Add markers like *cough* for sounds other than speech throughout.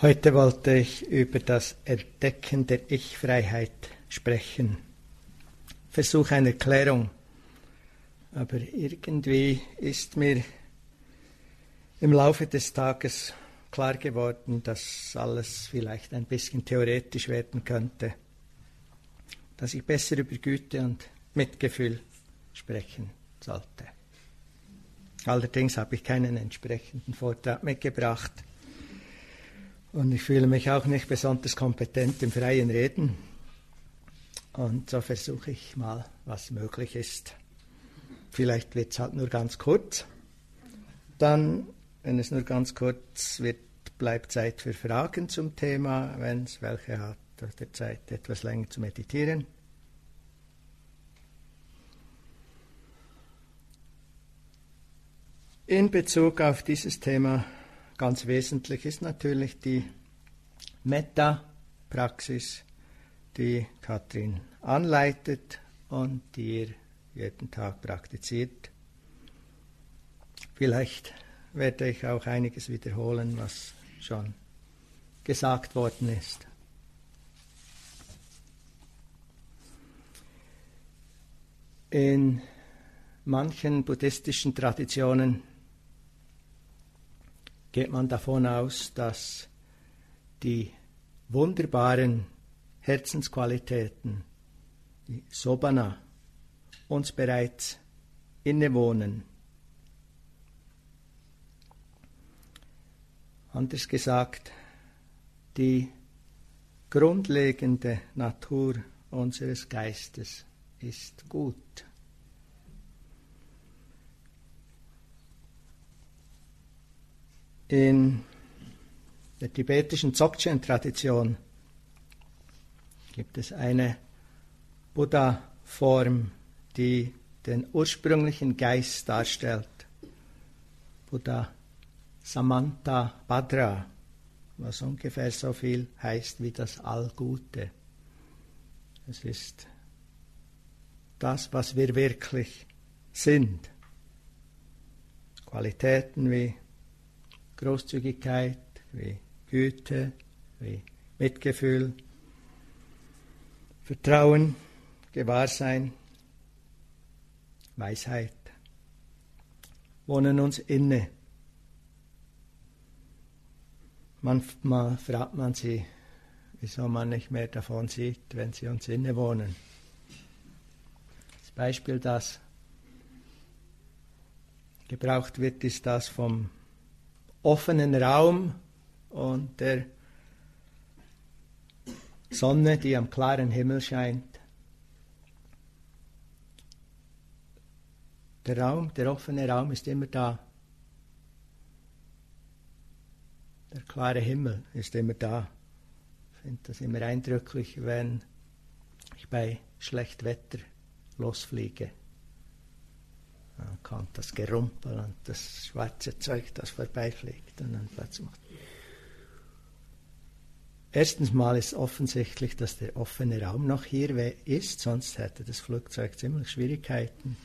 Heute wollte ich über das Entdecken der Ich-Freiheit sprechen. Versuch einer Erklärung. Aber irgendwie ist mir im Laufe des Tages klar geworden, dass alles vielleicht ein bisschen theoretisch werden könnte, dass ich besser über Güte und Mitgefühl sprechen sollte. Allerdings habe ich keinen entsprechenden Vortrag mitgebracht. Und ich fühle mich auch nicht besonders kompetent im freien Reden. Und so versuche ich mal, was möglich ist. Vielleicht wird es halt nur ganz kurz. Dann, wenn es nur ganz kurz wird, bleibt Zeit für Fragen zum Thema, wenn es welche hat, oder Zeit etwas länger zu meditieren. In Bezug auf dieses Thema ganz wesentlich ist natürlich die Meta-Praxis, die Katrin anleitet und die ihr jeden Tag praktiziert. Vielleicht werde ich auch einiges wiederholen, was schon gesagt worden ist. In manchen buddhistischen Traditionen geht man davon aus, dass die wunderbaren Herzensqualitäten, die Sobana, uns bereits innewohnen. Anders gesagt, die grundlegende Natur unseres Geistes ist gut. In der tibetischen Dzogchen-Tradition gibt es eine Buddha-Form, die den ursprünglichen Geist darstellt. Buddha Samantha Bhadra, was ungefähr so viel heißt wie das Allgute. Es ist das, was wir wirklich sind. Qualitäten wie Großzügigkeit, wie Güte, wie Mitgefühl, Vertrauen, Gewahrsein, Weisheit wohnen uns inne. Manchmal fragt man sie, wieso man nicht mehr davon sieht, wenn sie uns innewohnen. Das Beispiel, das gebraucht wird, ist das vom offenen Raum und der Sonne, die am klaren Himmel scheint. Der Raum, der offene Raum ist immer da. Der klare Himmel ist immer da. Ich finde das immer eindrücklich, wenn ich bei schlecht Wetter losfliege. Man kommt das Gerumpel und das schwarze Zeug, das vorbeifliegt und dann plötzlich macht. Erstens mal ist offensichtlich, dass der offene Raum noch hier ist, sonst hätte das Flugzeug ziemlich Schwierigkeiten.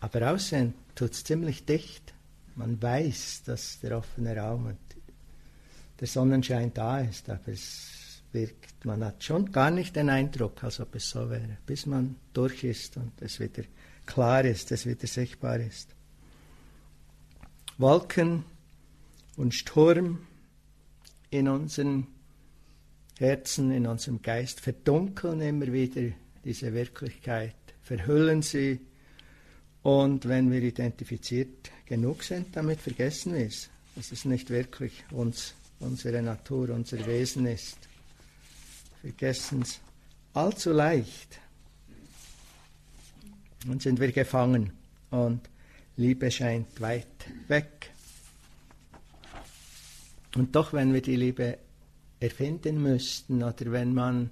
Aber aussehen tut es ziemlich dicht. Man weiß, dass der offene Raum und der Sonnenschein da ist, aber es wirkt, man hat schon gar nicht den Eindruck, als ob es so wäre, bis man durch ist und es wieder klar ist, es wieder sichtbar ist. Wolken und Sturm in unseren Herzen, in unserem Geist verdunkeln immer wieder diese Wirklichkeit, verhüllen sie und wenn wir identifiziert genug sind, damit vergessen wir es, dass es nicht wirklich uns, unsere Natur, unser Wesen ist. Vergessen es allzu leicht. Und sind wir gefangen und Liebe scheint weit weg. Und doch, wenn wir die Liebe erfinden müssten oder wenn man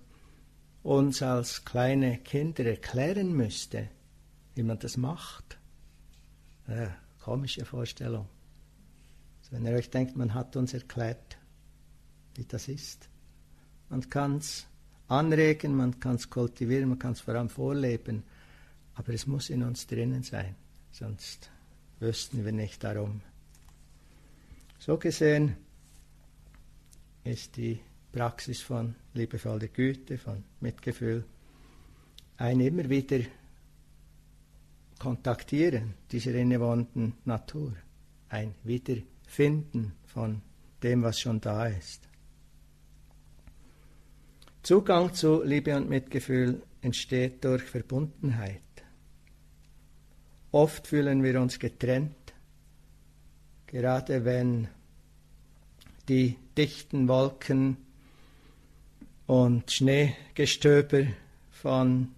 uns als kleine Kinder erklären müsste, wie man das macht, äh, komische Vorstellung. Also wenn ihr euch denkt, man hat uns erklärt, wie das ist. Man kann es anregen, man kann es kultivieren, man kann es vor allem vorleben, aber es muss in uns drinnen sein, sonst wüssten wir nicht darum. So gesehen ist die Praxis von liebevoller Güte, von Mitgefühl, ein immer wieder Kontaktieren dieser innewohnenden Natur, ein Wiederfinden von dem, was schon da ist. Zugang zu Liebe und Mitgefühl entsteht durch Verbundenheit. Oft fühlen wir uns getrennt, gerade wenn die dichten Wolken und Schneegestöber von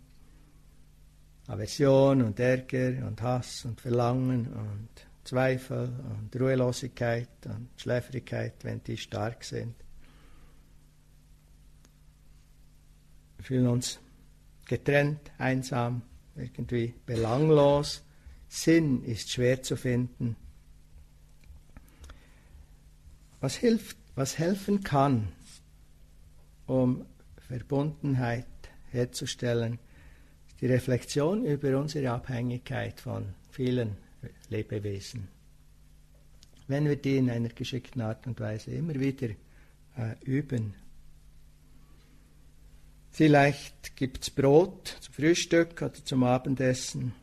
Aversion und Ärger und Hass und Verlangen und Zweifel und Ruhelosigkeit und Schläfrigkeit, wenn die stark sind. Wir fühlen uns getrennt, einsam, irgendwie belanglos. Sinn ist schwer zu finden. Was hilft, was helfen kann, um Verbundenheit herzustellen, ist die Reflexion über unsere Abhängigkeit von vielen Lebewesen. Wenn wir die in einer geschickten Art und Weise immer wieder äh, üben. Vielleicht gibt es Brot zum Frühstück oder zum Abendessen.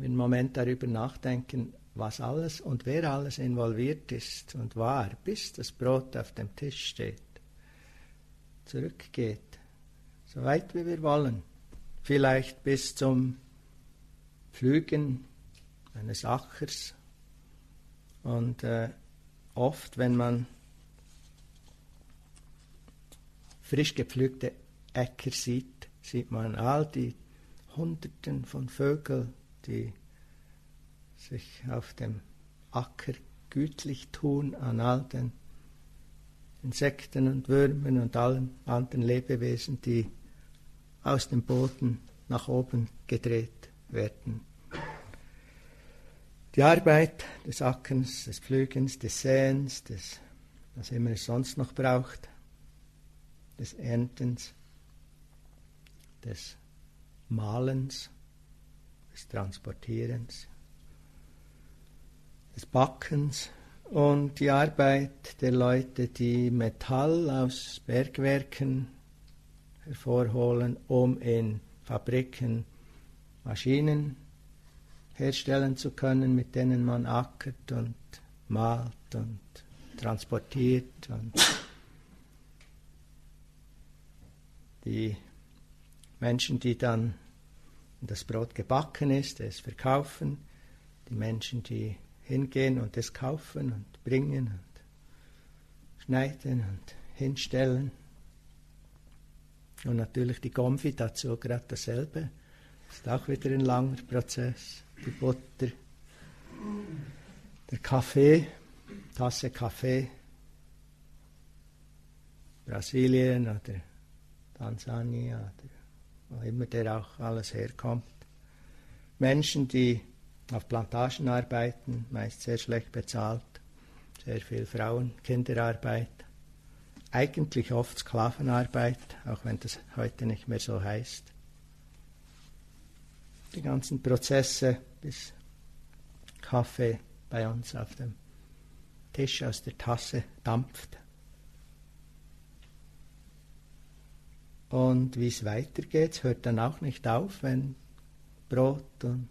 Einen Moment darüber nachdenken, was alles und wer alles involviert ist und war, bis das Brot auf dem Tisch steht, zurückgeht, so weit wie wir wollen, vielleicht bis zum Pflügen eines Achers. Und äh, oft, wenn man frisch gepflügte Äcker sieht, sieht man all die Hunderten von Vögeln, die sich auf dem Acker gütlich tun an all den Insekten und Würmern und allen anderen Lebewesen, die aus dem Boden nach oben gedreht werden. Die Arbeit des Ackerns, des Pflügens, des Säens, des, was immer es sonst noch braucht, des Erntens, des Malens, des Transportierens, des Backens und die Arbeit der Leute, die Metall aus Bergwerken hervorholen, um in Fabriken Maschinen herstellen zu können, mit denen man ackert und malt und transportiert und die Menschen, die dann das Brot gebacken ist, es verkaufen, die Menschen, die hingehen und es kaufen und bringen und schneiden und hinstellen. Und natürlich die Gomfi dazu gerade dasselbe. Ist auch wieder ein langer Prozess. Die Butter, der Kaffee, Tasse Kaffee, Brasilien oder Tansania oder wo immer der auch alles herkommt. Menschen, die auf Plantagen arbeiten, meist sehr schlecht bezahlt, sehr viel Frauen, Kinderarbeit, eigentlich oft Sklavenarbeit, auch wenn das heute nicht mehr so heißt. Die ganzen Prozesse, bis Kaffee bei uns auf dem Tisch aus der Tasse dampft. Und wie es weitergeht, hört dann auch nicht auf, wenn Brot und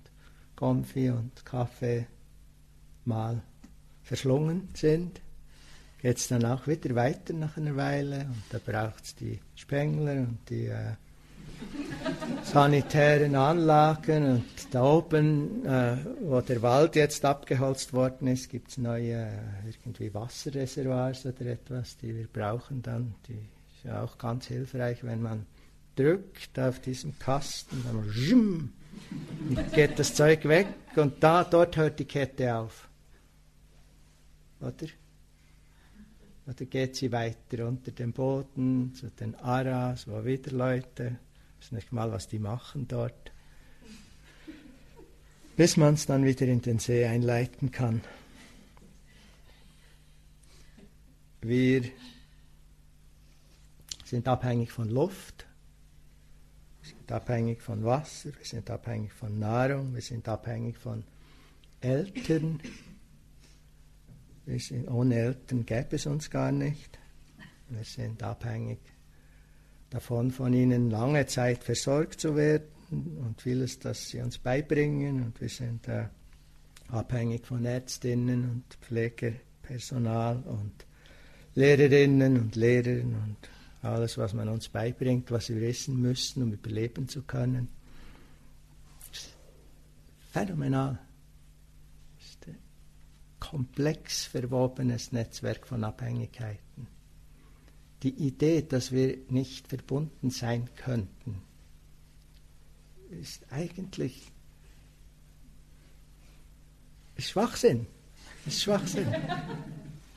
Konfi und Kaffee mal verschlungen sind, geht es dann auch wieder weiter nach einer Weile und da braucht es die Spengler und die äh, *laughs* sanitären Anlagen und da oben, äh, wo der Wald jetzt abgeholzt worden ist, gibt es neue äh, irgendwie Wasserreservoirs oder etwas, die wir brauchen dann. Die ist ja auch ganz hilfreich, wenn man drückt auf diesen Kasten, dann geht das Zeug weg und da, dort hört die Kette auf. Oder? Oder geht sie weiter unter dem Boden zu den Aras, wo wieder Leute, ich weiß nicht mal, was die machen dort, bis man es dann wieder in den See einleiten kann. Wir sind abhängig von Luft, sind abhängig von Wasser, wir sind abhängig von Nahrung, wir sind abhängig von Eltern. Wir sind, ohne Eltern gäbe es uns gar nicht. Wir sind abhängig davon, von ihnen lange Zeit versorgt zu werden und vieles, das sie uns beibringen. Und wir sind äh, abhängig von Ärztinnen und Pflegepersonal und Lehrerinnen und Lehrern und alles, was man uns beibringt, was wir wissen müssen, um überleben zu können. Phänomenal. Ist ein komplex verwobenes Netzwerk von Abhängigkeiten. Die Idee, dass wir nicht verbunden sein könnten, ist eigentlich Schwachsinn. Ist Schwachsinn.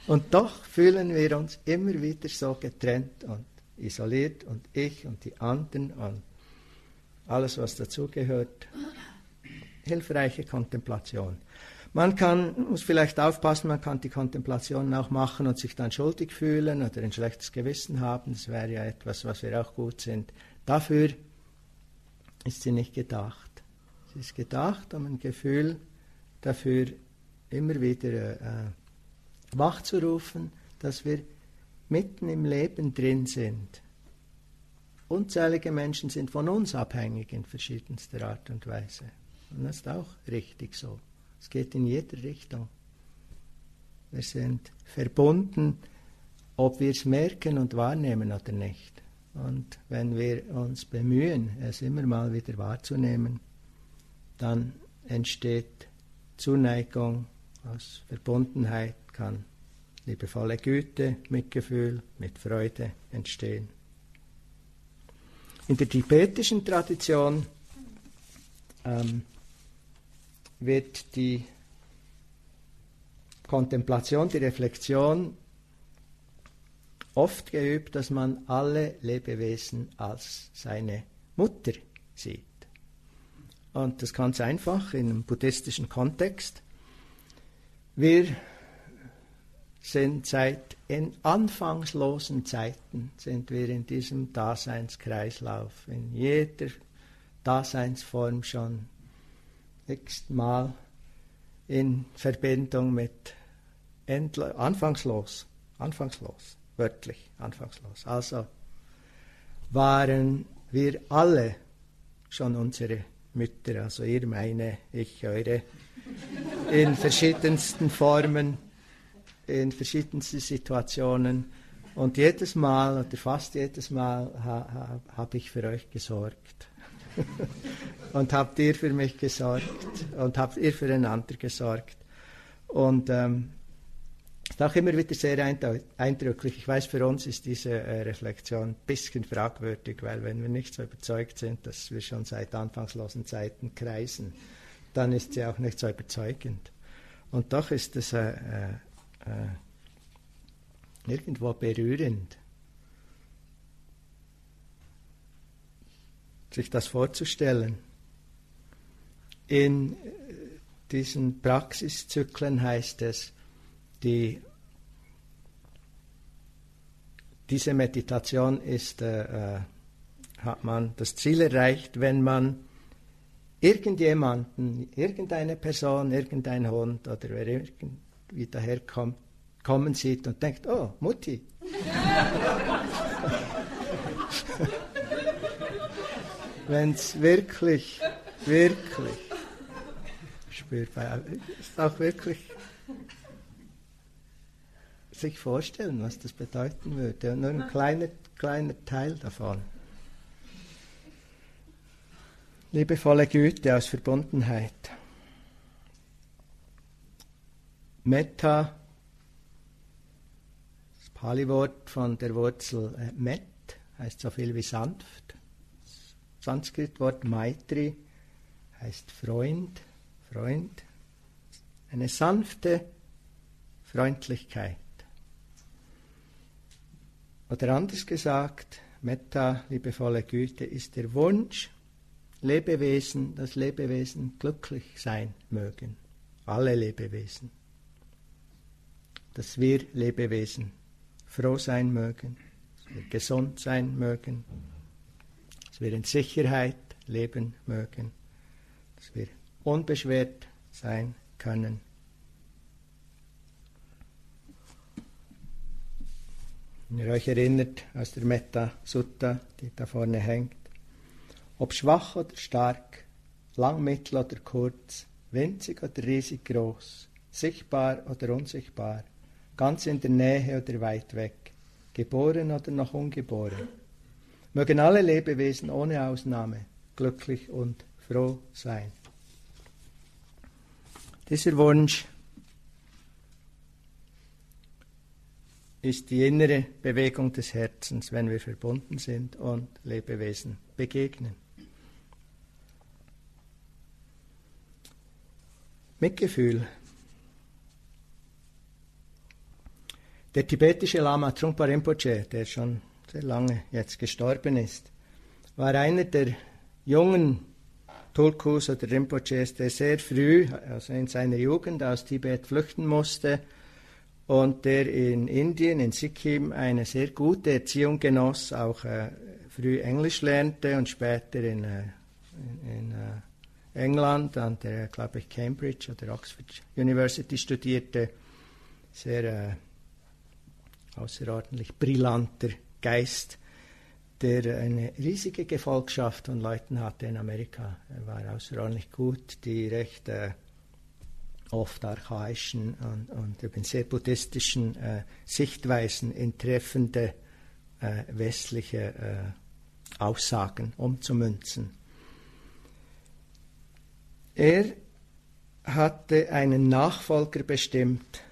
Und doch fühlen wir uns immer wieder so getrennt und isoliert und ich und die anderen und alles, was dazugehört. Hilfreiche Kontemplation. Man kann, muss vielleicht aufpassen, man kann die Kontemplation auch machen und sich dann schuldig fühlen oder ein schlechtes Gewissen haben. Das wäre ja etwas, was wir auch gut sind. Dafür ist sie nicht gedacht. Sie ist gedacht, um ein Gefühl dafür immer wieder äh, wachzurufen, dass wir mitten im Leben drin sind. Unzählige Menschen sind von uns abhängig in verschiedenster Art und Weise. Und das ist auch richtig so. Es geht in jede Richtung. Wir sind verbunden, ob wir es merken und wahrnehmen oder nicht. Und wenn wir uns bemühen, es immer mal wieder wahrzunehmen, dann entsteht Zuneigung aus Verbundenheit, kann liebevolle Güte, Mitgefühl, mit Freude entstehen. In der tibetischen Tradition ähm, wird die Kontemplation, die Reflexion oft geübt, dass man alle Lebewesen als seine Mutter sieht. Und das ganz einfach in einem buddhistischen Kontext. Wir sind seit in anfangslosen Zeiten sind wir in diesem Daseinskreislauf, in jeder Daseinsform schon x-mal in Verbindung mit anfangslos, anfangslos, wörtlich anfangslos. Also waren wir alle schon unsere Mütter, also ihr meine, ich eure, in verschiedensten Formen, in verschiedensten Situationen. Und jedes Mal oder fast jedes Mal ha, ha, habe ich für euch gesorgt. *laughs* und habt ihr für mich gesorgt und habt ihr füreinander gesorgt. Und ähm, ist auch immer wieder sehr eindrücklich. Ich weiß, für uns ist diese äh, Reflexion ein bisschen fragwürdig, weil wenn wir nicht so überzeugt sind, dass wir schon seit anfangslosen Zeiten kreisen, dann ist sie auch nicht so überzeugend. Und doch ist es äh, äh, irgendwo berührend, sich das vorzustellen. In äh, diesen Praxiszyklen heißt es, die, diese Meditation ist, äh, äh, hat man das Ziel erreicht, wenn man irgendjemanden, irgendeine Person, irgendein Hund oder wer irgendwie daherkommt, kommen sieht und denkt, oh, Mutti. *laughs* wenn es wirklich, wirklich spürbar ist, auch wirklich sich vorstellen, was das bedeuten würde. Und nur ein kleiner, kleiner Teil davon. Liebevolle Güte aus Verbundenheit. Metta, das Pali-Wort von der Wurzel äh, Met, heißt so viel wie sanft. Das Sanskrit-Wort Maitri heißt Freund, Freund. Eine sanfte Freundlichkeit. Oder anders gesagt, Metta, liebevolle Güte, ist der Wunsch, Lebewesen, dass Lebewesen glücklich sein mögen. Alle Lebewesen. Dass wir Lebewesen froh sein mögen, dass wir gesund sein mögen, dass wir in Sicherheit leben mögen, dass wir unbeschwert sein können Wenn ihr euch erinnert aus der Metta Sutta, die da vorne hängt. Ob schwach oder stark, lang, mittel oder kurz, winzig oder riesig groß, sichtbar oder unsichtbar, ganz in der Nähe oder weit weg, geboren oder noch ungeboren. Mögen alle Lebewesen ohne Ausnahme glücklich und froh sein. Dieser Wunsch ist die innere Bewegung des Herzens, wenn wir verbunden sind und Lebewesen begegnen. Mitgefühl. Der tibetische Lama Trungpa Rinpoche, der schon sehr lange jetzt gestorben ist, war einer der jungen Tulkus oder Rinpoches, der sehr früh, also in seiner Jugend aus Tibet flüchten musste und der in Indien, in Sikkim, eine sehr gute Erziehung genoss, auch äh, früh Englisch lernte und später in, äh, in, äh, England an der, glaube ich, Cambridge oder Oxford University studierte. Sehr äh, außerordentlich brillanter Geist, der eine riesige Gefolgschaft von Leuten hatte in Amerika. Er war außerordentlich gut, die recht äh, oft archaischen und, und eben sehr buddhistischen äh, Sichtweisen in treffende äh, westliche äh, Aussagen umzumünzen. Er hatte einen Nachfolger bestimmt,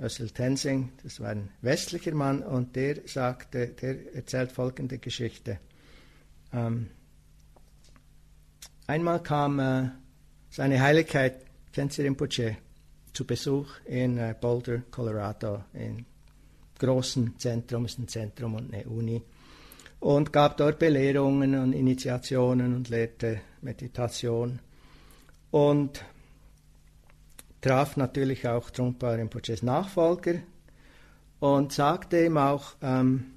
Össel Tenzing, das war ein westlicher Mann, und der sagte, der erzählt folgende Geschichte. Ähm, einmal kam äh, seine Heiligkeit Kenzi Rinpoche zu Besuch in äh, Boulder, Colorado, im großen Zentrum, ist ein Zentrum und eine Uni, und gab dort Belehrungen und Initiationen und lehrte Meditation. Und traf natürlich auch Trungpa Rinpoches Nachfolger und sagte ihm auch, ähm,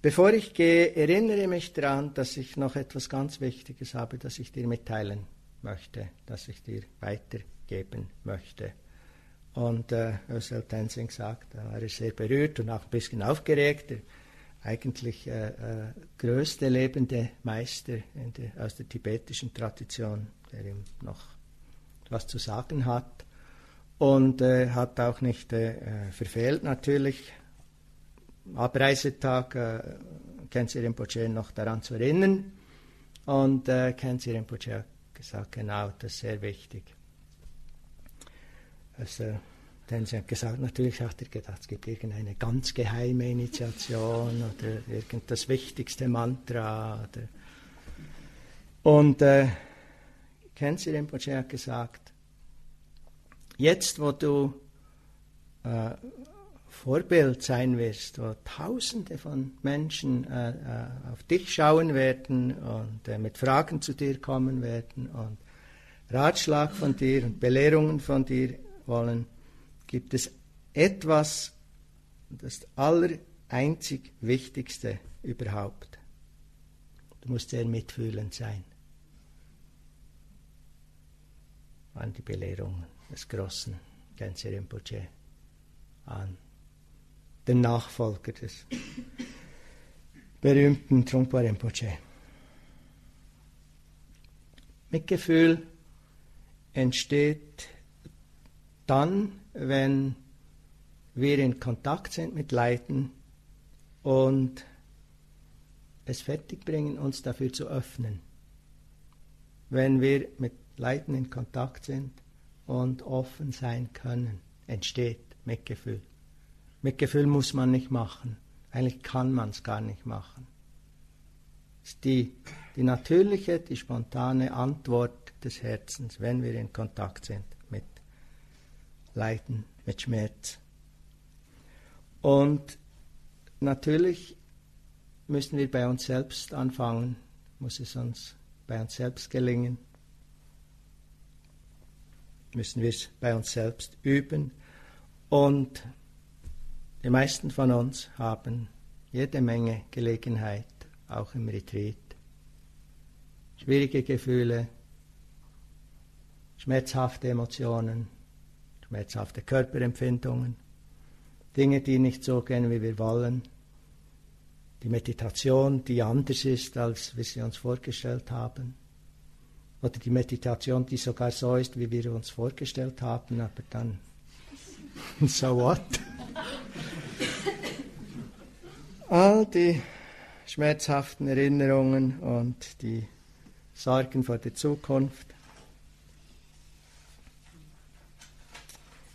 bevor ich gehe, erinnere mich daran, dass ich noch etwas ganz Wichtiges habe, das ich dir mitteilen möchte, das ich dir weitergeben möchte. Und äh, Özal Tenzing sagt, da war er sehr berührt und auch ein bisschen aufgeregt. Der eigentlich äh, äh, größte lebende Meister der, aus der tibetischen Tradition, der ihm noch was zu sagen hat und äh, hat auch nicht äh, verfehlt natürlich. Abreisetag äh, Kenzi Rinpoche noch daran zu erinnern und äh, Kenzi Rinpoche hat gesagt, genau, das ist sehr wichtig. Also, denn sie hat gesagt, natürlich hat er gedacht, es gibt irgendeine ganz geheime Initiation oder irgend das wichtigste Mantra. Oder und äh, Kenzi Rinpoche hat gesagt, Jetzt, wo du äh, Vorbild sein wirst, wo Tausende von Menschen äh, äh, auf dich schauen werden und äh, mit Fragen zu dir kommen werden und Ratschlag von dir und Belehrungen von dir wollen, gibt es etwas, das allereinzig Wichtigste überhaupt. Du musst sehr mitfühlend sein. An die Belehrungen des großen Gense Rinpoche an den Nachfolger des berühmten Trungpa Rinpoche. Mitgefühl entsteht dann, wenn wir in Kontakt sind mit Leiden und es fertigbringen, uns dafür zu öffnen. Wenn wir mit Leiden in Kontakt sind und offen sein können, entsteht Mitgefühl. Mitgefühl muss man nicht machen. Eigentlich kann man es gar nicht machen. Es ist die, die natürliche, die spontane Antwort des Herzens, wenn wir in Kontakt sind mit Leiden, mit Schmerz. Und natürlich müssen wir bei uns selbst anfangen, muss es uns bei uns selbst gelingen müssen wir es bei uns selbst üben. Und die meisten von uns haben jede Menge Gelegenheit, auch im Retreat. Schwierige Gefühle, schmerzhafte Emotionen, schmerzhafte Körperempfindungen, Dinge, die nicht so gehen, wie wir wollen, die Meditation, die anders ist, als wir sie uns vorgestellt haben. Oder die Meditation, die sogar so ist, wie wir uns vorgestellt haben, aber dann, *laughs* so what? All die schmerzhaften Erinnerungen und die Sorgen vor der Zukunft.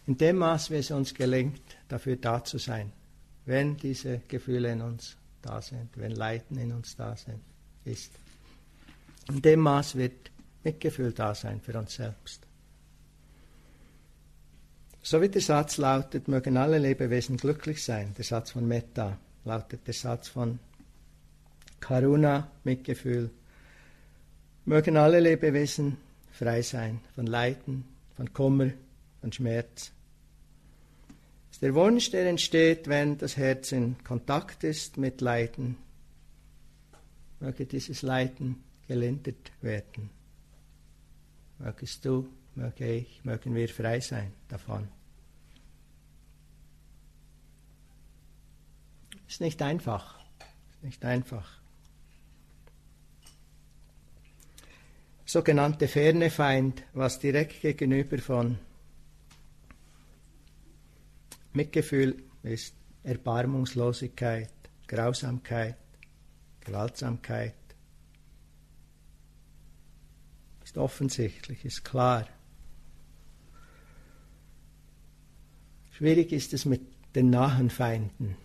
In dem Maß, wie es uns gelingt, dafür da zu sein, wenn diese Gefühle in uns da sind, wenn Leiden in uns da sind, ist. In dem Maß wird Mitgefühl da sein für uns selbst. So wie der Satz lautet, mögen alle Lebewesen glücklich sein, der Satz von Metta, lautet der Satz von Karuna, Mitgefühl, mögen alle Lebewesen frei sein von Leiden, von Kummer, von Schmerz. Das ist der Wunsch, der entsteht, wenn das Herz in Kontakt ist mit Leiden. Möge dieses Leiden gelindert werden. Mögest du, möge ich, mögen wir frei sein davon. Ist nicht einfach. Ist nicht einfach. Sogenannte ferne Feind, was direkt gegenüber von Mitgefühl ist Erbarmungslosigkeit, Grausamkeit, Gewaltsamkeit, ist offensichtlich, ist klar. Schwierig ist es mit den nahen Feinden,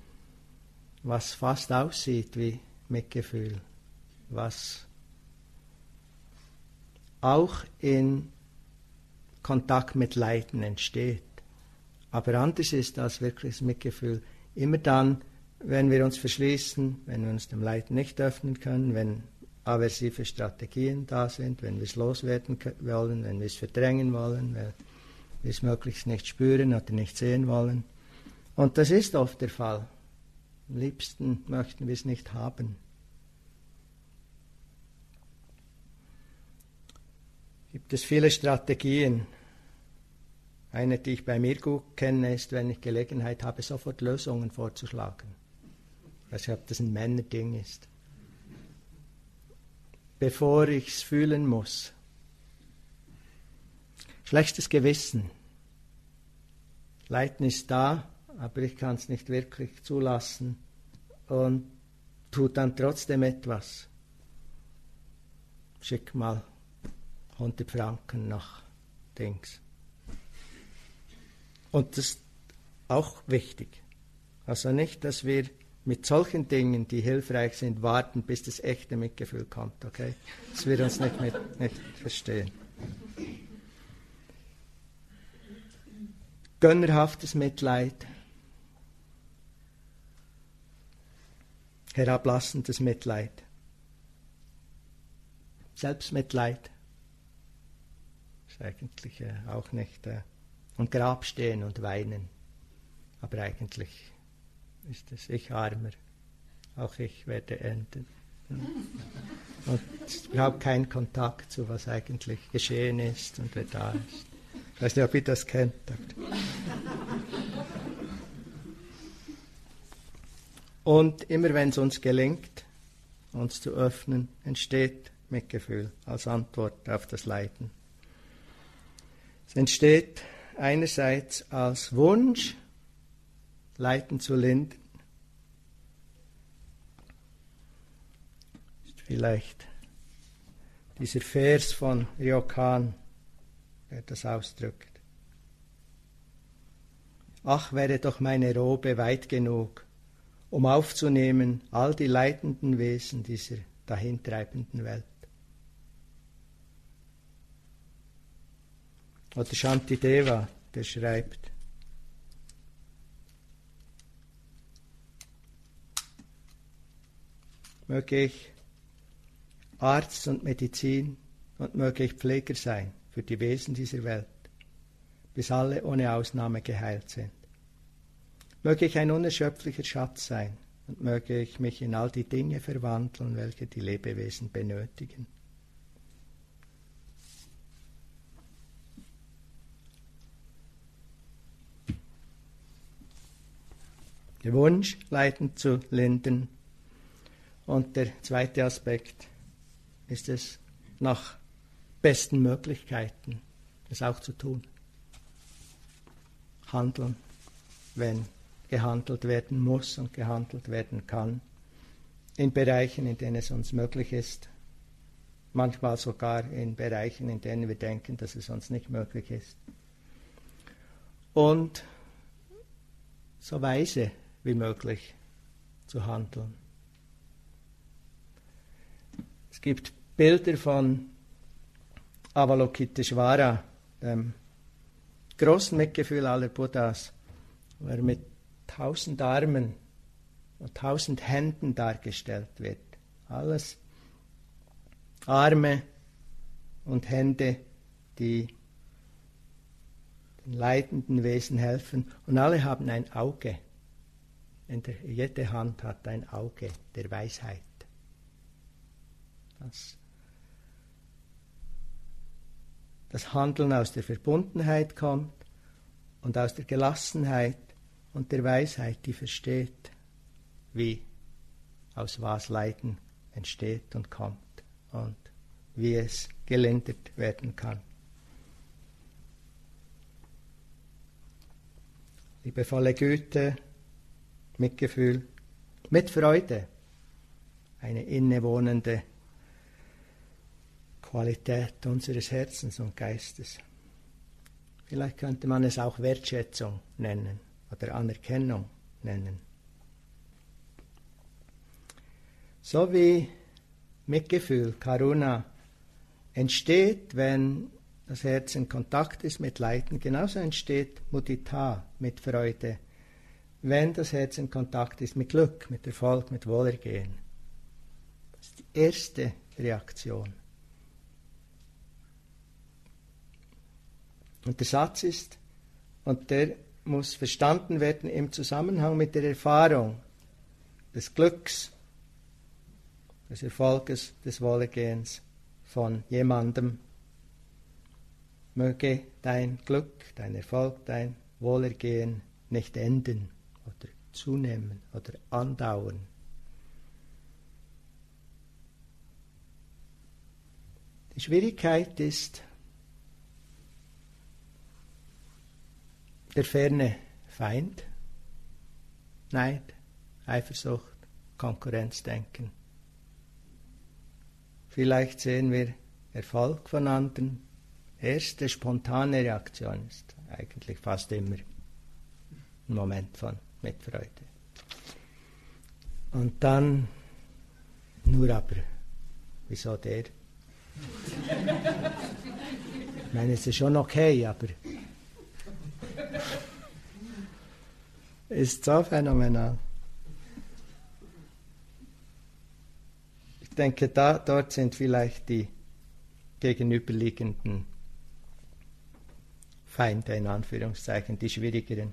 was fast aussieht wie Mitgefühl, was auch in Kontakt mit Leiden entsteht. Aber anders ist als wirkliches Mitgefühl immer dann, wenn wir uns verschließen, wenn wir uns dem Leiden nicht öffnen können, wenn aversive Strategien da sind, wenn wir es loswerden wollen, wenn wir es verdrängen wollen, wenn wir es möglichst nicht spüren oder nicht sehen wollen. Und das ist oft der Fall. Am liebsten möchten wir es nicht haben. Gibt es viele Strategien. Eine, die ich bei mir gut kenne, ist, wenn ich Gelegenheit habe, sofort Lösungen vorzuschlagen. Ich weiß nicht, ob das ein Männerding ist bevor ich es fühlen muss. Schlechtes Gewissen. Leiden ist da, aber ich kann es nicht wirklich zulassen und tut dann trotzdem etwas. Schick mal 100 Franken nach Dings. Und das ist auch wichtig. Also nicht, dass wir mit solchen Dingen, die hilfreich sind, warten, bis das echte Mitgefühl kommt, okay? Das wir uns nicht, mit, nicht verstehen. Gönnerhaftes Mitleid, herablassendes Mitleid, Selbstmitleid ist eigentlich äh, auch nicht äh, und Grab stehen und weinen, aber eigentlich ist es, ich armer, auch ich werde enden. Und überhaupt kein Kontakt zu was eigentlich geschehen ist und wer da ist. Ich weiß nicht, ob ihr das kennt. Und immer wenn es uns gelingt, uns zu öffnen, entsteht Mitgefühl als Antwort auf das Leiden. Es entsteht einerseits als Wunsch, Leiden zu lindern. Ist vielleicht dieser Vers von Ryokan, der das ausdrückt. Ach, wäre doch meine Robe weit genug, um aufzunehmen all die leidenden Wesen dieser dahintreibenden Welt. Oder Shantideva, der schreibt, möge ich Arzt und Medizin und möge ich Pfleger sein für die Wesen dieser Welt, bis alle ohne Ausnahme geheilt sind. Möge ich ein unerschöpflicher Schatz sein und möge ich mich in all die Dinge verwandeln, welche die Lebewesen benötigen. Der Wunsch, Leiden zu lindern, Und der zweite Aspekt ist es, nach besten Möglichkeiten es auch zu tun. Handeln, wenn gehandelt werden muss und gehandelt werden kann, in Bereichen, in denen es uns möglich ist, manchmal sogar in Bereichen, in denen wir denken, dass es uns nicht möglich ist. Und so weise wie möglich zu handeln. Es gibt Bilder von Avalokiteshvara, dem großen Mitgefühl aller Buddhas, wo er mit tausend Armen und tausend Händen dargestellt wird. Alles Arme und Hände, die den leidenden Wesen helfen. Und alle haben ein Auge. Jede Hand hat ein Auge der Weisheit. Das, das Handeln aus der Verbundenheit kommt und aus der Gelassenheit und der Weisheit, die versteht, wie aus was Leiden entsteht und kommt und wie es gelindert werden kann. Liebevolle Güte, Mitgefühl, mit Freude, eine innewohnende Qualität unseres Herzens und Geistes. Vielleicht könnte man es auch Wertschätzung nennen oder Anerkennung nennen. So wie Mitgefühl, Karuna, entsteht, wenn das Herz in Kontakt ist mit Leiden, genauso entsteht Mudita mit Freude, wenn das Herz in Kontakt ist mit Glück, mit Erfolg, mit Wohlergehen. Das ist die erste Reaktion. Und der Satz ist, und der muss verstanden werden im Zusammenhang mit der Erfahrung des Glücks, des Erfolges, des Wohlergehens von jemandem. Möge dein Glück, dein Erfolg, dein Wohlergehen nicht enden oder zunehmen oder andauern. Die Schwierigkeit ist der ferne Feind, Neid, Eifersucht, Konkurrenzdenken. Vielleicht sehen wir Erfolg von anderen. Erste spontane Reaktion ist eigentlich fast immer ein Moment von Mitfreude. Und dann nur aber, wieso der? Ich meine, es ist schon okay, aber ist so phänomenal. denke, da, dort sind vielleicht die gegenüberliegenden Feinde in Anführungszeichen, die schwierigeren.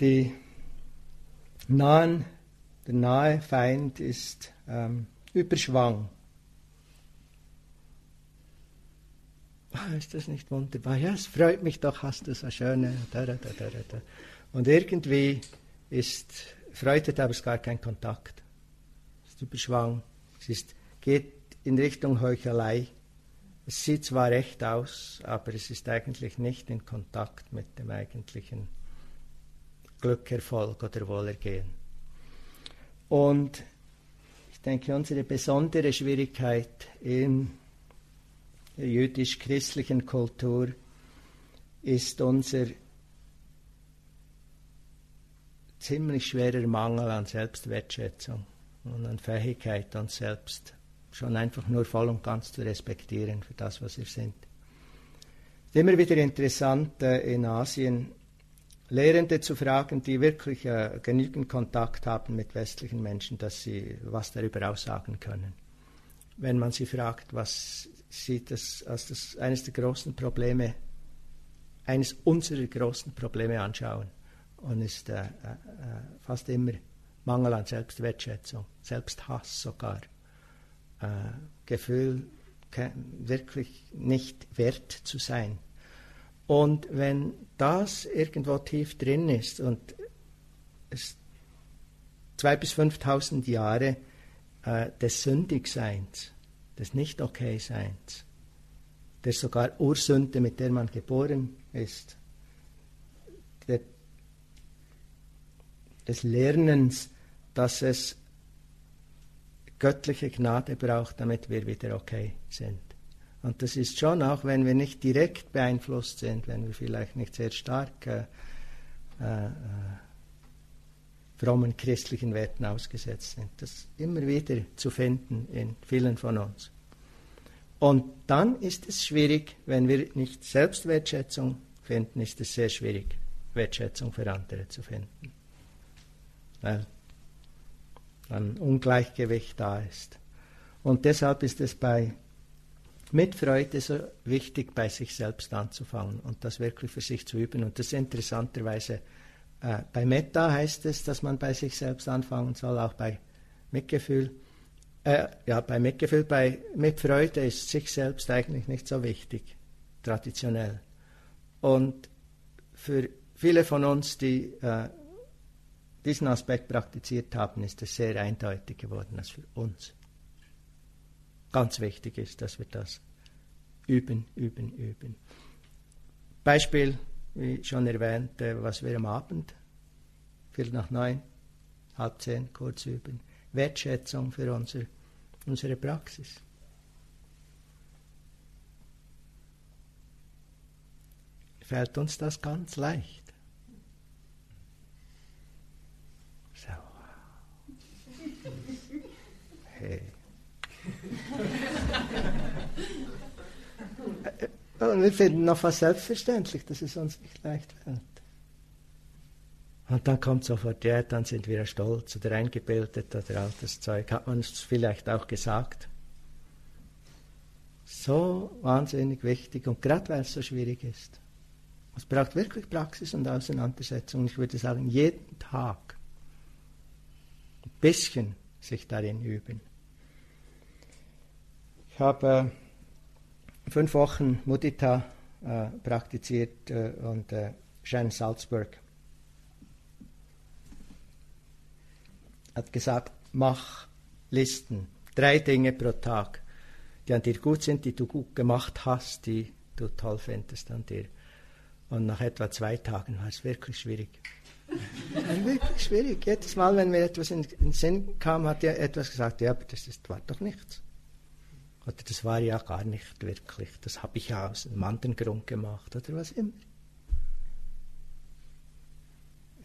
Die nahen, der nahe Feind ist ähm, Überschwang. Ah, ist das nicht wunderbar? Ja, es freut mich doch, hast du so schöne. Da, da, da, Und irgendwie ist Freude aber gar kein Kontakt ist überschwang. Es ist, geht in Richtung Heuchelei. Es sieht zwar recht aus, aber es ist eigentlich nicht in Kontakt mit dem eigentlichen Glück, Erfolg oder Wohlergehen. Und ich denke, unsere besondere Schwierigkeit in der jüdisch-christlichen Kultur ist unser ziemlich schwerer Mangel an Selbstwertschätzung und an Fähigkeit, uns selbst schon einfach nur voll und ganz zu respektieren für das, was wir sind. Es ist immer wieder interessant, äh, in Asien Lehrende zu fragen, die wirklich äh, genügend Kontakt haben mit westlichen Menschen, dass sie was darüber aussagen können. Wenn man sie fragt, was sie das als das, eines der großen Probleme, eines unserer großen Probleme anschauen, und ist äh, äh, fast immer Mangel an Selbstwertschätzung, Selbsthass sogar, äh, Gefühl, wirklich nicht wert zu sein. Und wenn das irgendwo tief drin ist und es 2.000 bis 5.000 Jahre äh, des Sündigseins, des Nicht-Okay-Seins, der sogar Ursünde, mit der man geboren ist, der, des Lernens, dass es göttliche Gnade braucht, damit wir wieder okay sind. Und das ist schon auch, wenn wir nicht direkt beeinflusst sind, wenn wir vielleicht nicht sehr stark äh, äh, frommen christlichen Werten ausgesetzt sind. Das immer wieder zu finden in vielen von uns. Und dann ist es schwierig, wenn wir nicht Selbstwertschätzung finden, ist es sehr schwierig, Wertschätzung für andere zu finden. Weil ein Ungleichgewicht da ist. Und deshalb ist es bei Mitfreude so wichtig, bei sich selbst anzufangen und das wirklich für sich zu üben. Und das interessanterweise äh, bei Metta heißt es, dass man bei sich selbst anfangen soll, auch bei Mitgefühl. Äh, ja, bei Mitgefühl, bei Mitfreude ist sich selbst eigentlich nicht so wichtig, traditionell. Und für viele von uns, die äh, diesen Aspekt praktiziert haben, ist es sehr eindeutig geworden, dass für uns ganz wichtig ist, dass wir das üben, üben, üben. Beispiel wie schon erwähnt, was wir am Abend, Viertel nach neun, halb zehn, kurz üben. Wertschätzung für unser, unsere Praxis. Fällt uns das ganz leicht. So. Hey. Und wir finden noch fast selbstverständlich, dass es uns nicht leicht fällt. Und dann kommt sofort, ja, dann sind wir stolz oder eingebildet oder all das Zeug. Hat man es vielleicht auch gesagt? So wahnsinnig wichtig und gerade weil es so schwierig ist. Es braucht wirklich Praxis und Auseinandersetzung. Ich würde sagen, jeden Tag ein bisschen sich darin üben. Ich habe fünf Wochen Mudita äh, praktiziert äh, und äh, Shannon Salzburg hat gesagt, mach Listen, drei Dinge pro Tag, die an dir gut sind, die du gut gemacht hast, die du toll findest an dir. Und nach etwa zwei Tagen war es wirklich schwierig. *laughs* wirklich schwierig. Jedes Mal, wenn mir etwas in den Sinn kam, hat er etwas gesagt, ja, aber das ist, war doch nichts. Oder das war ja gar nicht wirklich, das habe ich ja aus einem anderen Grund gemacht oder was immer.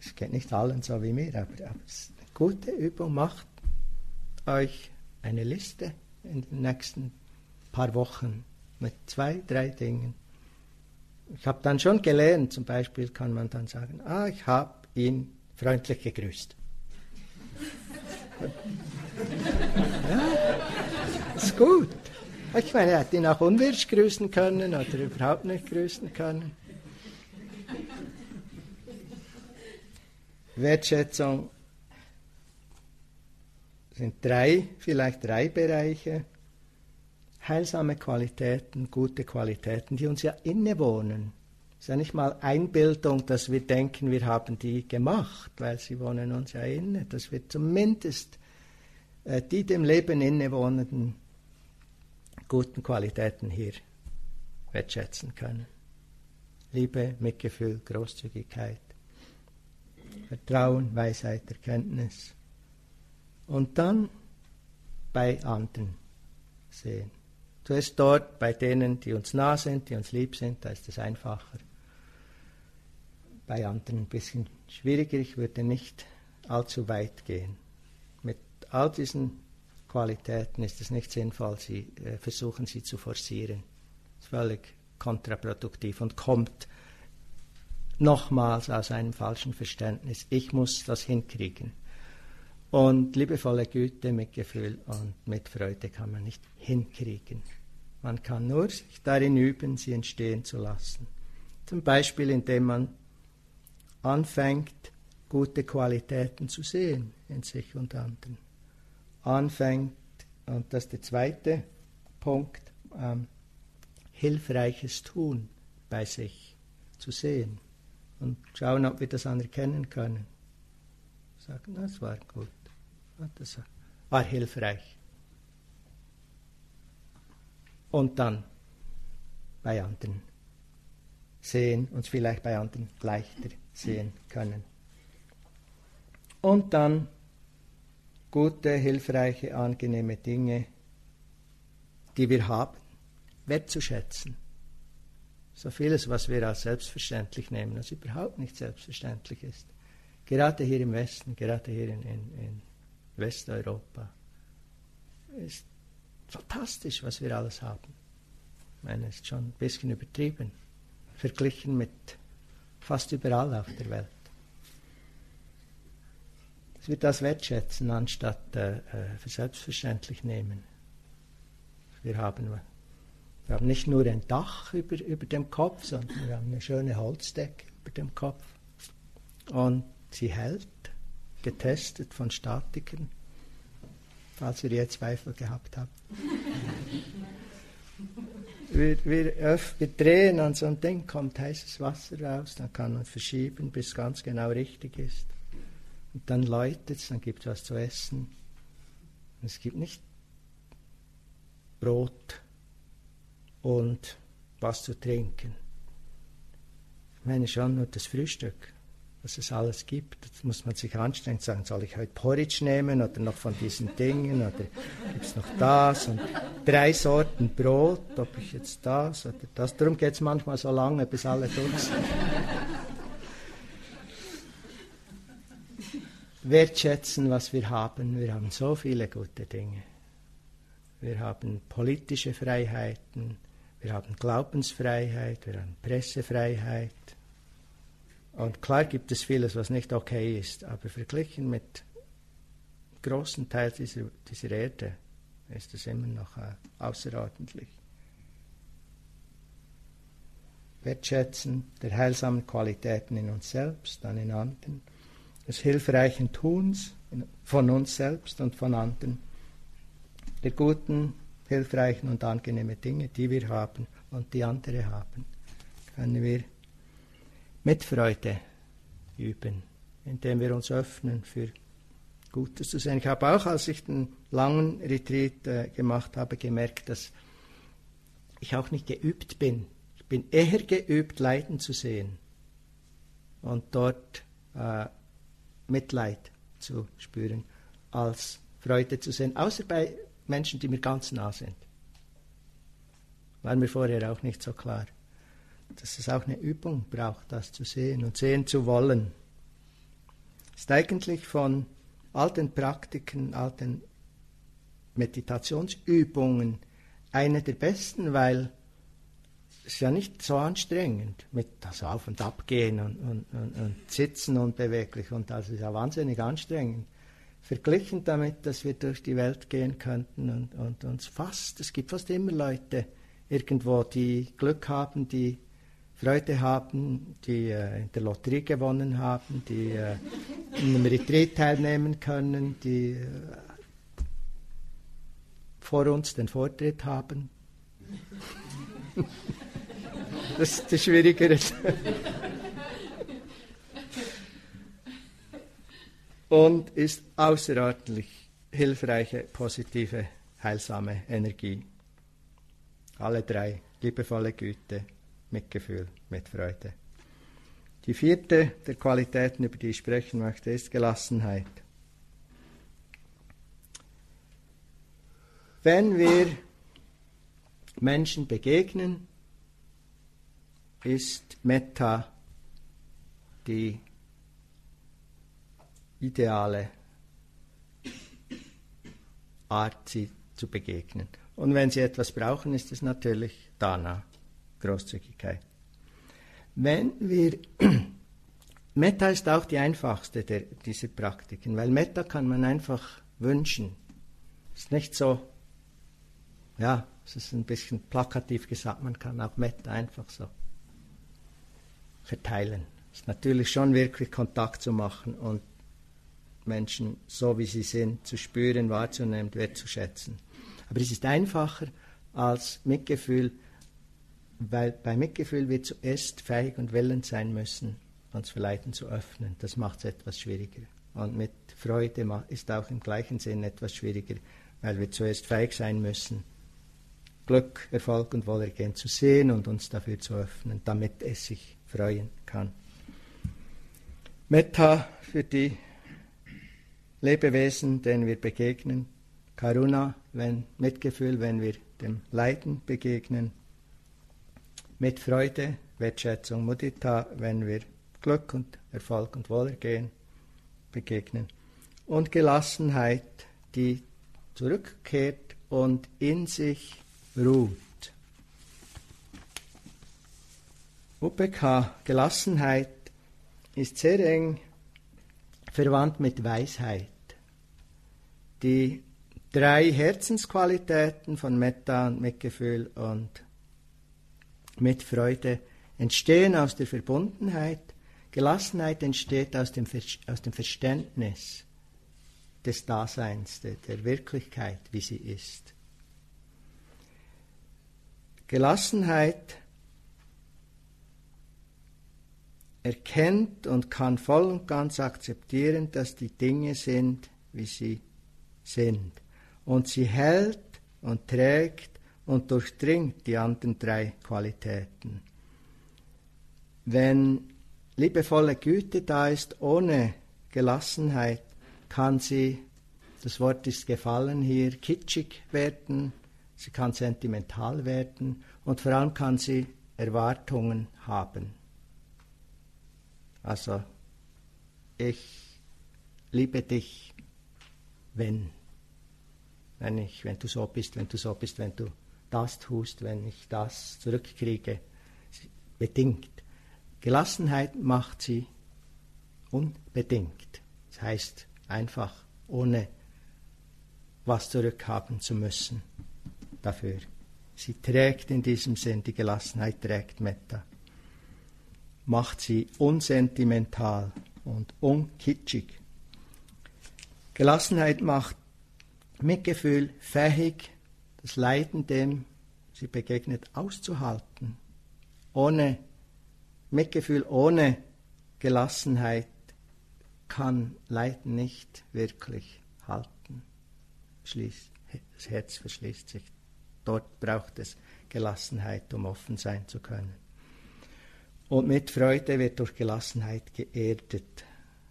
Es geht nicht allen so wie mir, aber, aber es ist eine gute Übung. Macht euch eine Liste in den nächsten paar Wochen mit zwei, drei Dingen. Ich habe dann schon gelernt, zum Beispiel kann man dann sagen, ah, ich habe ihn freundlich gegrüßt. *laughs* ja, ist gut. Ich meine, er hätte ihn auch unwirsch grüßen können oder überhaupt nicht grüßen können. Wertschätzung sind drei, vielleicht drei Bereiche. Heilsame Qualitäten, gute Qualitäten, die uns ja innewohnen. Es ist ja nicht mal Einbildung, dass wir denken, wir haben die gemacht, weil sie wohnen uns ja inne, dass wir zumindest äh, die dem Leben innewohnenden guten Qualitäten hier wertschätzen können. Liebe, Mitgefühl, Großzügigkeit, Vertrauen, Weisheit, Erkenntnis. Und dann bei anderen sehen. Zuerst dort bei denen, die uns nah sind, die uns lieb sind, da ist es einfacher. Bei anderen ein bisschen schwieriger, ich würde nicht allzu weit gehen. Mit all diesen Qualitäten ist es nicht sinnvoll, sie äh, versuchen sie zu forcieren. Das ist völlig kontraproduktiv und kommt nochmals aus einem falschen Verständnis. Ich muss das hinkriegen. Und liebevolle Güte, Mitgefühl und Mitfreude kann man nicht hinkriegen. Man kann nur sich darin üben, sie entstehen zu lassen. Zum Beispiel, indem man anfängt, gute Qualitäten zu sehen in sich und anderen anfängt, und das ist der zweite Punkt, ähm, hilfreiches Tun bei sich zu sehen und schauen, ob wir das anerkennen können. Sagen, das war gut. Das war hilfreich. Und dann bei anderen sehen, uns vielleicht bei anderen leichter sehen können. Und dann gute, hilfreiche, angenehme Dinge, die wir haben, wertzuschätzen. So vieles, was wir als selbstverständlich nehmen, was überhaupt nicht selbstverständlich ist. Gerade hier im Westen, gerade hier in, in, in Westeuropa, ist fantastisch, was wir alles haben. Ich meine, es ist schon ein bisschen übertrieben, verglichen mit fast überall auf der Welt. Dass wir das wertschätzen, anstatt äh, äh, für selbstverständlich nehmen. Wir haben, wir haben nicht nur ein Dach über, über dem Kopf, sondern wir haben eine schöne Holzdecke über dem Kopf. Und sie hält, getestet von Statikern, falls ihr je Zweifel gehabt habt. *laughs* wir, wir, wir, drehen an so einem Ding, kommt heißes Wasser raus, dann kann man verschieben, bis es ganz genau richtig ist. Und dann läutet es, dann gibt es was zu essen. Es gibt nicht Brot und was zu trinken. Ich meine schon nur das Frühstück was es alles gibt. Jetzt muss man sich anstrengen, sagen, soll ich heute Porridge nehmen oder noch von diesen Dingen oder gibt es noch das und drei Sorten Brot, ob ich jetzt das oder das. Darum geht es manchmal so lange, bis alle durch sind. Wertschätzen, was wir haben. Wir haben so viele gute Dinge. Wir haben politische Freiheiten, wir haben Glaubensfreiheit, wir haben Pressefreiheit, und klar gibt es vieles, was nicht okay ist, aber verglichen mit großen Teil dieser, dieser Erde ist es immer noch äh, außerordentlich. Wertschätzen der heilsamen Qualitäten in uns selbst, dann in anderen, des hilfreichen Tuns von uns selbst und von anderen, der guten, hilfreichen und angenehmen Dinge, die wir haben und die andere haben, können wir mit Freude üben, indem wir uns öffnen für Gutes zu sehen. Ich habe auch, als ich den langen Retreat äh, gemacht habe, gemerkt, dass ich auch nicht geübt bin. Ich bin eher geübt, Leiden zu sehen und dort äh, Mitleid zu spüren, als Freude zu sehen, außer bei Menschen, die mir ganz nah sind. War mir vorher auch nicht so klar dass es auch eine Übung braucht, das zu sehen und sehen zu wollen. Ist eigentlich von alten Praktiken, alten Meditationsübungen eine der besten, weil es ja nicht so anstrengend mit das Auf- und Abgehen und, und, und, und Sitzen unbeweglich und das ist ja wahnsinnig anstrengend. Verglichen damit, dass wir durch die Welt gehen könnten und, und uns fast, es gibt fast immer Leute irgendwo, die Glück haben, die Freude haben, die äh, in der Lotterie gewonnen haben, die äh, in einem Retreat teilnehmen können, die äh, vor uns den Vortritt haben. Das ist das Schwierigere. Und ist außerordentlich hilfreiche, positive, heilsame Energie. Alle drei, liebevolle Güte, Mitgefühl, mit Freude. Die vierte der Qualitäten, über die ich sprechen möchte, ist Gelassenheit. Wenn wir Menschen begegnen, ist Metta die ideale Art, sie zu begegnen. Und wenn sie etwas brauchen, ist es natürlich Dana. Großzügigkeit. Wenn wir *clears throat* Metta ist auch die einfachste der, dieser Praktiken, weil Metta kann man einfach wünschen. Ist nicht so, ja, es ist ein bisschen plakativ gesagt, man kann auch Metta einfach so verteilen. Es ist natürlich schon wirklich Kontakt zu machen und Menschen so wie sie sind zu spüren, wahrzunehmen, wertzuschätzen. Aber es ist einfacher als Mitgefühl weil bei Mitgefühl wir zuerst fähig und willend sein müssen, uns für Leiden zu öffnen. Das macht es etwas schwieriger. Und mit Freude ist auch im gleichen Sinn etwas schwieriger, weil wir zuerst feig sein müssen, Glück, Erfolg und Wohlergehen zu sehen und uns dafür zu öffnen, damit es sich freuen kann. Metta für die Lebewesen, denen wir begegnen, Karuna, wenn Mitgefühl, wenn wir dem Leiden begegnen, mit Freude, Wertschätzung, Mudita, wenn wir Glück und Erfolg und Wohlergehen begegnen und Gelassenheit, die zurückkehrt und in sich ruht. UPK, Gelassenheit, ist sehr eng verwandt mit Weisheit. Die drei Herzensqualitäten von Metta und Mitgefühl und Mitfreude entstehen aus der Verbundenheit. Gelassenheit entsteht aus dem, aus dem Verständnis des Daseins, der, der Wirklichkeit, wie sie ist. Gelassenheit erkennt und kann voll und ganz akzeptieren, dass die Dinge sind, wie sie sind. Und sie hält und trägt und durchdringt die anderen drei Qualitäten. Wenn liebevolle Güte da ist, ohne Gelassenheit, kann sie, das Wort ist gefallen hier, kitschig werden, sie kann sentimental werden und vor allem kann sie Erwartungen haben. Also, ich liebe dich, wenn, wenn ich, wenn du so bist, wenn du so bist, wenn du das tust, wenn ich das zurückkriege, bedingt. Gelassenheit macht sie unbedingt. Das heißt einfach, ohne was zurückhaben zu müssen dafür. Sie trägt in diesem Sinn, die Gelassenheit trägt Metta macht sie unsentimental und unkitschig. Gelassenheit macht Mitgefühl fähig, das Leiden, dem sie begegnet, auszuhalten. Ohne Mitgefühl, ohne Gelassenheit kann Leiden nicht wirklich halten. Das Herz verschließt sich. Dort braucht es Gelassenheit, um offen sein zu können. Und mit Freude wird durch Gelassenheit geerdet.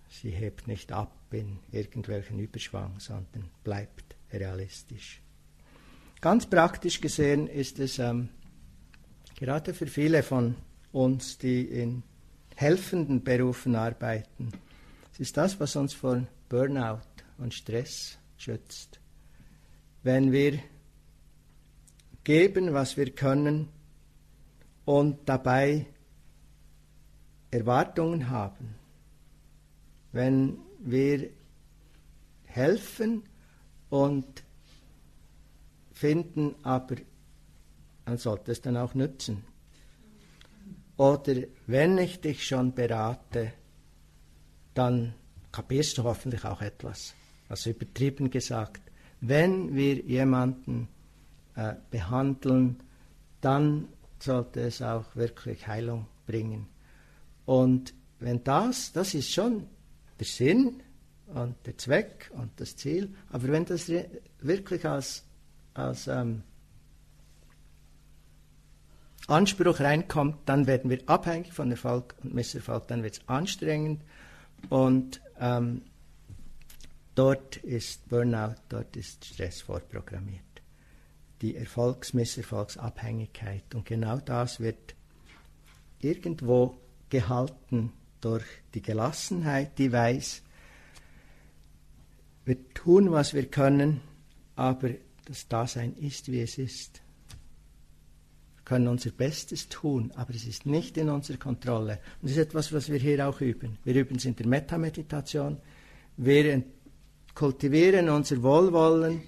Sie hebt nicht ab in irgendwelchen Überschwang, sondern bleibt realistisch. Ganz praktisch gesehen ist es ähm, gerade für viele von uns, die in helfenden Berufen arbeiten, es ist das, was uns vor Burnout und Stress schützt. Wenn wir geben, was wir können und dabei Erwartungen haben, wenn wir helfen und finden, aber man sollte es dann auch nützen. Oder wenn ich dich schon berate, dann kapierst du hoffentlich auch etwas. Also übertrieben gesagt, wenn wir jemanden äh, behandeln, dann sollte es auch wirklich Heilung bringen. Und wenn das, das ist schon der Sinn und der Zweck und das Ziel, aber wenn das wirklich als, als ähm, Anspruch reinkommt, dann werden wir abhängig von Erfolg und Misserfolg, dann wird es anstrengend. Und ähm, dort ist Burnout, dort ist Stress vorprogrammiert. Die Erfolgs-Misserfolgsabhängigkeit und genau das wird irgendwo gehalten durch die Gelassenheit, die weiß, wir tun, was wir können, aber das Dasein ist, wie es ist. Wir können unser Bestes tun, aber es ist nicht in unserer Kontrolle. Und das ist etwas, was wir hier auch üben. Wir üben es in der Metameditation. Wir kultivieren unser Wohlwollen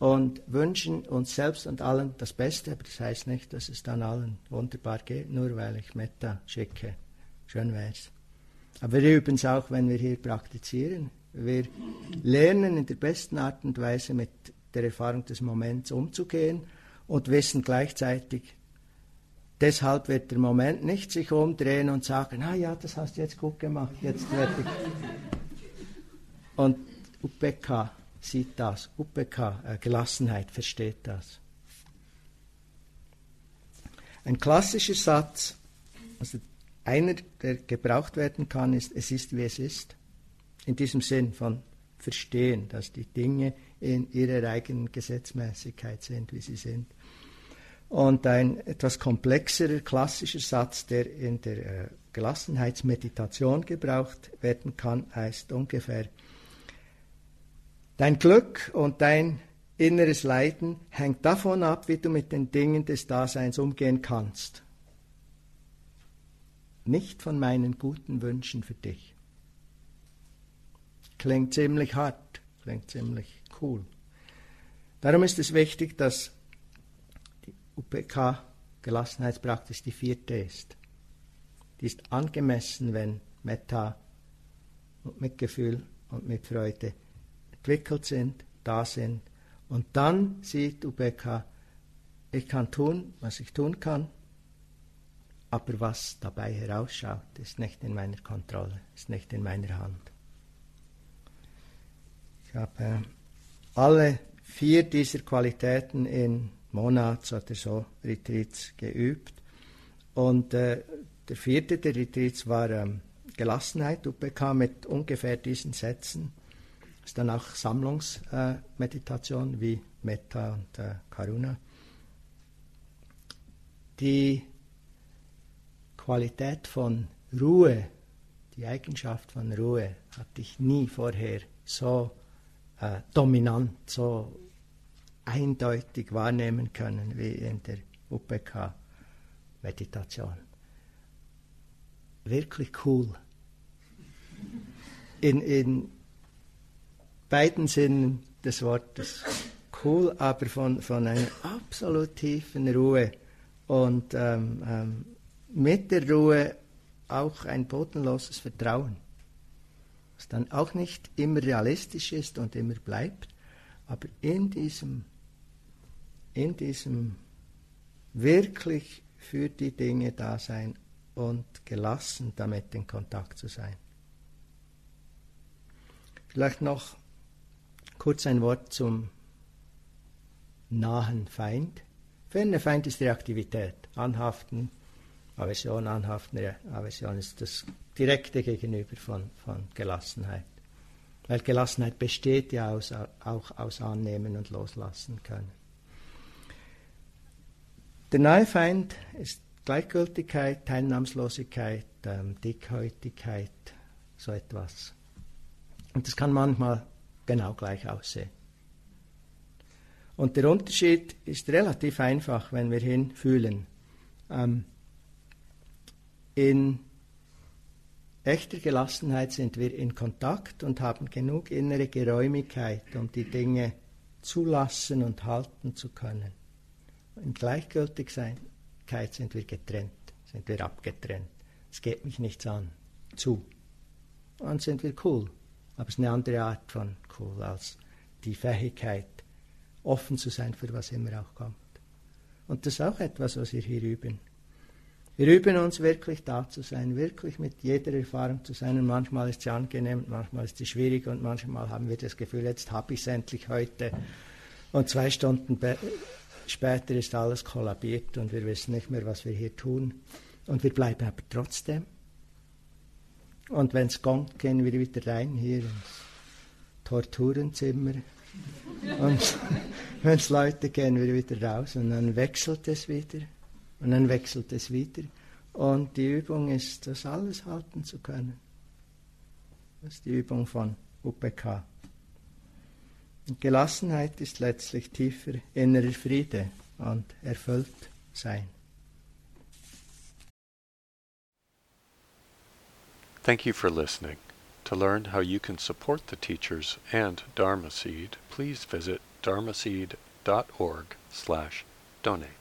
und wünschen uns selbst und allen das Beste, aber das heißt nicht, dass es dann allen wunderbar geht, nur weil ich Meta schicke. Schön wär's. Aber es auch, wenn wir hier praktizieren. Wir lernen in der besten Art und Weise mit der Erfahrung des Moments umzugehen und wissen gleichzeitig, deshalb wird der Moment nicht sich umdrehen und sagen, ah ja, das hast du jetzt gut gemacht, jetzt werde ich. Und UPK sieht das, UPK, äh, Gelassenheit, versteht das. Ein klassischer Satz, also einer, der gebraucht werden kann, ist, es ist wie es ist. In diesem Sinn von verstehen, dass die Dinge in ihrer eigenen Gesetzmäßigkeit sind, wie sie sind. Und ein etwas komplexerer klassischer Satz, der in der äh, Gelassenheitsmeditation gebraucht werden kann, heißt ungefähr, dein Glück und dein inneres Leiden hängt davon ab, wie du mit den Dingen des Daseins umgehen kannst. Nicht von meinen guten Wünschen für dich. Klingt ziemlich hart, klingt ziemlich cool. Darum ist es wichtig, dass die UPK Gelassenheitspraxis die vierte ist. Die ist angemessen, wenn Metta und Mitgefühl und Mitfreude entwickelt sind, da sind. Und dann sieht UBK, ich kann tun, was ich tun kann, aber was dabei herausschaut, ist nicht in meiner Kontrolle, ist nicht in meiner Hand. Ich habe äh, alle vier dieser Qualitäten in Monats oder so Retreats geübt. Und äh, der vierte der Retreats war ähm, Gelassenheit, UPK mit ungefähr diesen Sätzen. Ist dann auch Sammlungsmeditation äh, wie Metta und äh, Karuna. Die Qualität von Ruhe, die Eigenschaft von Ruhe hatte ich nie vorher so äh, dominant, so eindeutig wahrnehmen können wie in der UPK-Meditation. Wirklich cool. In, in beiden Sinnen des Wortes. Cool, aber von, von einer absolut tiefen Ruhe und ähm, ähm, mit der Ruhe auch ein bodenloses Vertrauen was dann auch nicht immer realistisch ist und immer bleibt, aber in diesem, in diesem wirklich für die Dinge da sein und gelassen damit in Kontakt zu sein. Vielleicht noch kurz ein Wort zum nahen Feind. Ferner Feind ist Reaktivität, Anhaften, Aversion, Anhaften, Aversion ist das direkte Gegenüber von, von Gelassenheit. Weil Gelassenheit besteht ja aus, auch aus Annehmen und Loslassen können. Der neue Feind ist Gleichgültigkeit, Teilnahmslosigkeit, ähm, Dickhäutigkeit, so etwas. Und das kann manchmal genau gleich aussehen. Und der Unterschied ist relativ einfach, wenn wir hinfühlen. Ähm, in echter Gelassenheit sind wir in Kontakt und haben genug innere Geräumigkeit, um die Dinge zulassen und halten zu können. In Gleichgültigkeit sind wir getrennt, sind wir abgetrennt. Es geht mich nichts an. Zu. Dann sind wir cool. Aber es ist eine andere Art von cool als die Fähigkeit, offen zu sein für was immer auch kommt. Und das ist auch etwas, was wir hier üben. Wir üben uns wirklich da zu sein, wirklich mit jeder Erfahrung zu sein. Und manchmal ist sie angenehm, manchmal ist sie schwierig und manchmal haben wir das Gefühl, jetzt habe ich es endlich heute. Und zwei Stunden später ist alles kollabiert und wir wissen nicht mehr, was wir hier tun. Und wir bleiben aber trotzdem. Und wenn es kommt, gehen wir wieder rein hier ins Torturenzimmer. Und *laughs* wenn es Leute gehen wir wieder raus und dann wechselt es wieder. Und dann wechselt es wieder. Und die Übung ist, das alles halten zu können. Das ist die Übung von UPK. Und Gelassenheit ist letztlich tiefer innerer Friede und erfüllt sein. Thank you for listening. To learn how you can support the teachers and Dharma Seed, please visit dharmaseed.org slash donate.